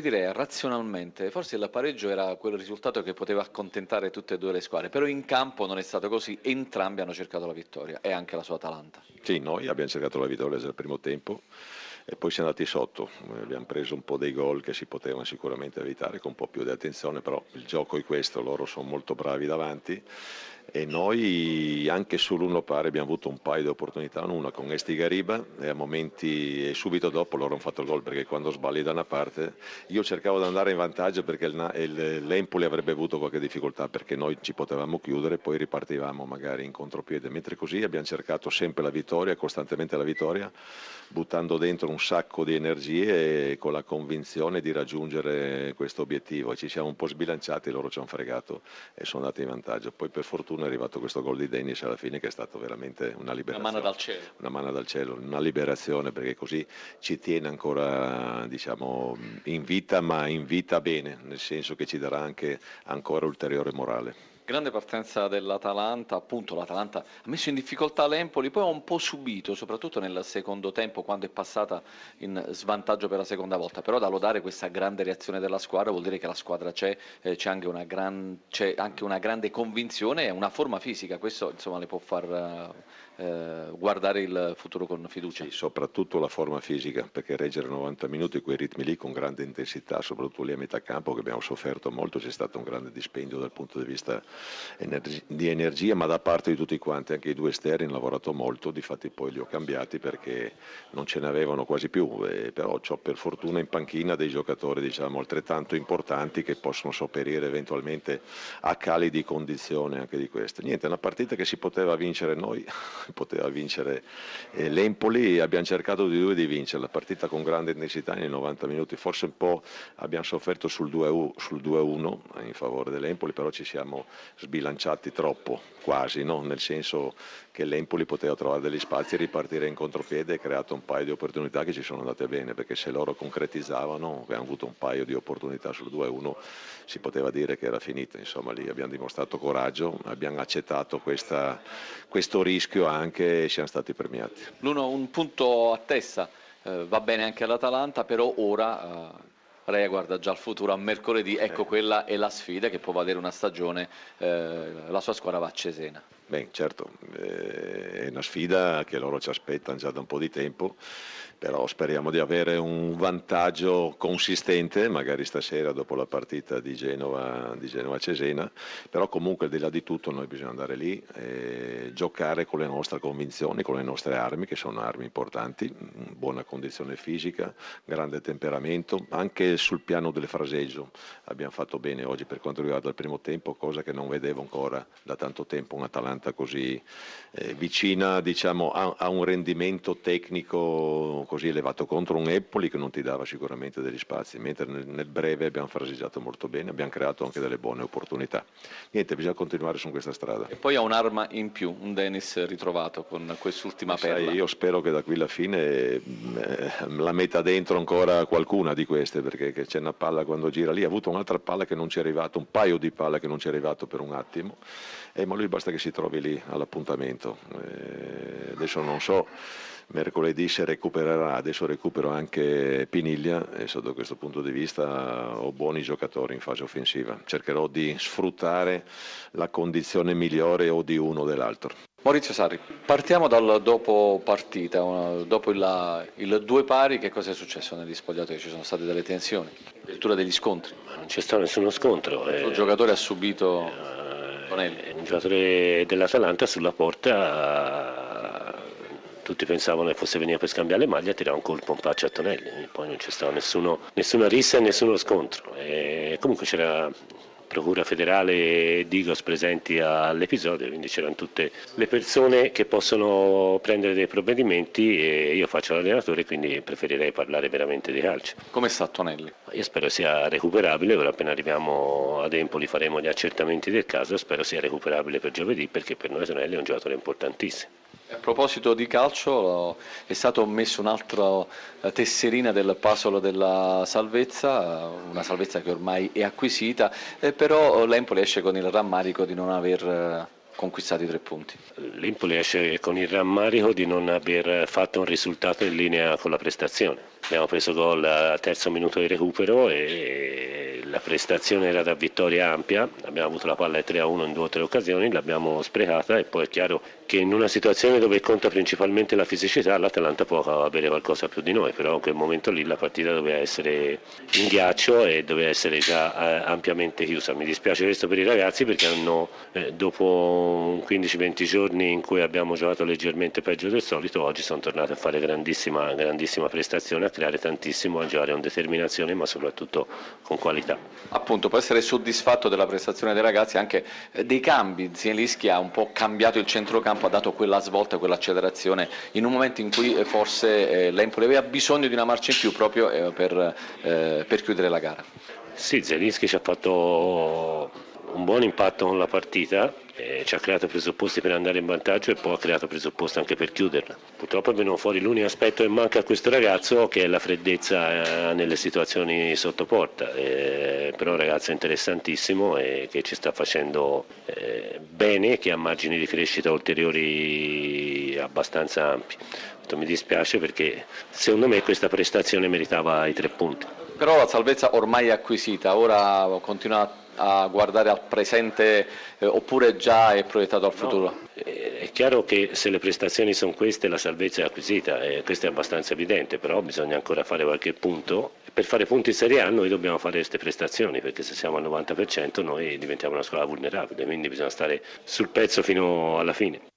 Direi razionalmente, forse il pareggio era quel risultato che poteva accontentare tutte e due le squadre, però in campo non è stato così, entrambi hanno cercato la vittoria e anche la sua Atalanta. Sì, noi abbiamo cercato la vittoria dal primo tempo e poi siamo andati sotto, abbiamo preso un po' dei gol che si potevano sicuramente evitare con un po' più di attenzione, però il gioco è questo, loro sono molto bravi davanti e noi anche sull'uno pari abbiamo avuto un paio di opportunità, una con Esti Gariba e a momenti e subito dopo loro hanno fatto il gol perché quando sbagli da una parte io cercavo di andare in vantaggio perché il, il, l'Empoli avrebbe avuto qualche difficoltà perché noi ci potevamo chiudere e poi ripartivamo magari in contropiede, mentre così abbiamo cercato sempre la vittoria, costantemente la vittoria, buttando dentro un sacco di energie e con la convinzione di raggiungere questo obiettivo. Ci siamo un po' sbilanciati, loro ci hanno fregato e sono andati in vantaggio. Poi per fortuna è arrivato questo gol di Dennis alla fine che è stato veramente una liberazione. Una mano dal cielo. Una mano dal cielo, una liberazione perché così ci tiene ancora diciamo, in vita, ma in vita bene, nel senso che ci darà anche ancora ulteriore morale. Grande partenza dell'Atalanta, appunto l'Atalanta ha messo in difficoltà l'Empoli, poi ha un po' subito, soprattutto nel secondo tempo quando è passata in svantaggio per la seconda volta, però da lodare questa grande reazione della squadra vuol dire che la squadra c'è, eh, c'è, anche, una gran, c'è anche una grande convinzione e una forma fisica, questo insomma le può far eh, guardare il futuro con fiducia. Sì, soprattutto la forma fisica, perché reggere 90 minuti quei ritmi lì con grande intensità, soprattutto lì a metà campo che abbiamo sofferto molto, c'è stato un grande dispendio dal punto di vista di energia, ma da parte di tutti quanti, anche i due esterni hanno lavorato molto, difatti poi li ho cambiati perché non ce ne avevano quasi più, eh, però ho per fortuna in panchina dei giocatori diciamo, altrettanto importanti che possono sopperire eventualmente a cali di condizione anche di queste. Niente, una partita che si poteva vincere noi, poteva vincere eh, l'Empoli, abbiamo cercato di due di vincere la partita con grande intensità nei 90 minuti, forse un po' abbiamo sofferto sul 2-1 in favore dell'Empoli, però ci siamo sbilanciati troppo, quasi, no? nel senso che l'Empoli poteva trovare degli spazi, ripartire in contropiede e creato un paio di opportunità che ci sono andate bene, perché se loro concretizzavano, abbiamo avuto un paio di opportunità sul 2-1, si poteva dire che era finita, insomma lì abbiamo dimostrato coraggio, abbiamo accettato questa, questo rischio anche siamo stati premiati. L'uno un punto a testa, eh, va bene anche all'Atalanta, però ora... Eh Rea guarda già al futuro, a mercoledì, ecco eh. quella è la sfida che può valere una stagione, eh, la sua squadra va a Cesena. Beh, certo, eh, è una sfida che loro ci aspettano già da un po' di tempo però speriamo di avere un vantaggio consistente, magari stasera dopo la partita di Genova, di Genova Cesena, però comunque al di là di tutto noi bisogna andare lì e giocare con le nostre convinzioni, con le nostre armi, che sono armi importanti, buona condizione fisica, grande temperamento, anche sul piano del fraseggio. Abbiamo fatto bene oggi per quanto riguarda il primo tempo, cosa che non vedevo ancora da tanto tempo, un'Atalanta così eh, vicina diciamo, a, a un rendimento tecnico così elevato contro un Empoli che non ti dava sicuramente degli spazi, mentre nel, nel breve abbiamo fraseggiato molto bene, abbiamo creato anche delle buone opportunità. Niente, bisogna continuare su questa strada. E poi ha un'arma in più, un Dennis ritrovato con quest'ultima Ma perla. Sai, io spero che da qui alla fine eh, la metta dentro ancora qualcuna di queste, perché c'è una palla quando gira lì, ha avuto un'altra palla che non ci è arrivato, un paio di palle che non ci è arrivato per un attimo, eh, ma lui basta che si trovi lì all'appuntamento. Eh, adesso non so mercoledì si recupererà, adesso recupero anche Piniglia e sotto questo punto di vista ho buoni giocatori in fase offensiva. Cercherò di sfruttare la condizione migliore o di uno o dell'altro. Maurizio Sarri, partiamo dal dopo partita, dopo il, il, due pari, che cosa è successo negli spogliatoi? Ci sono state delle tensioni, addirittura degli scontri? Non c'è stato nessuno scontro. Il eh, giocatore ha subito... Eh, un giocatore dell'Atalanta sulla porta tutti pensavano che fosse venuto per scambiare le maglie, tirava un colpo un paccio a Tonelli, poi non c'è stato nessuno, nessuna rissa e nessuno scontro. E comunque c'era Procura federale e Digos presenti all'episodio, quindi c'erano tutte le persone che possono prendere dei provvedimenti e io faccio l'allenatore, quindi preferirei parlare veramente di calcio. Come sta Tonelli? Io spero sia recuperabile, ora appena arriviamo ad Empoli faremo gli accertamenti del caso, spero sia recuperabile per giovedì perché per noi Tonelli è un giocatore importantissimo. A proposito di calcio, è stato messo un'altra eh, tesserina del puzzle della salvezza, una salvezza che ormai è acquisita, eh, però l'Empoli esce con il rammarico di non aver eh, conquistati i tre punti. L'Empoli esce con il rammarico di non aver fatto un risultato in linea con la prestazione. Abbiamo preso gol al terzo minuto di recupero e la prestazione era da vittoria ampia, abbiamo avuto la palla 3 a 1 in due o tre occasioni, l'abbiamo sprecata e poi è chiaro che in una situazione dove conta principalmente la fisicità l'Atalanta può avere qualcosa più di noi, però in quel momento lì la partita doveva essere in ghiaccio e doveva essere già eh, ampiamente chiusa. Mi dispiace questo per i ragazzi perché hanno eh, dopo 15-20 giorni in cui abbiamo giocato leggermente peggio del solito, oggi sono tornati a fare grandissima, grandissima prestazione, a creare tantissimo, a giocare con determinazione ma soprattutto con qualità. Appunto, può essere soddisfatto della prestazione dei ragazzi, anche eh, dei cambi, Zielinski ha un po' cambiato il centrocampo, ha dato quella svolta, quell'accelerazione in un momento in cui eh, forse eh, l'Empoli aveva bisogno di una marcia in più proprio eh, per, per chiudere la gara. Sì, Zelinski ci ha fatto un buon impatto con la partita, eh, ci ha creato presupposti per andare in vantaggio e poi ha creato presupposti anche per chiuderla. Purtroppo è venuto fuori l'unico aspetto che manca a questo ragazzo che è la freddezza eh, nelle situazioni sotto porta, eh, però un ragazzo interessantissimo e che ci sta facendo eh, bene, che ha margini di crescita ulteriori abbastanza ampi. Mi dispiace perché secondo me questa prestazione meritava i tre punti. Però la salvezza ormai è acquisita, ora continua a guardare al presente eh, oppure già è proiettato al futuro? No, è chiaro che se le prestazioni sono queste la salvezza è acquisita, e questo è abbastanza evidente, però bisogna ancora fare qualche punto. Per fare punti in Serie A noi dobbiamo fare queste prestazioni, perché se siamo al 90% noi diventiamo una squadra vulnerabile, quindi bisogna stare sul pezzo fino alla fine.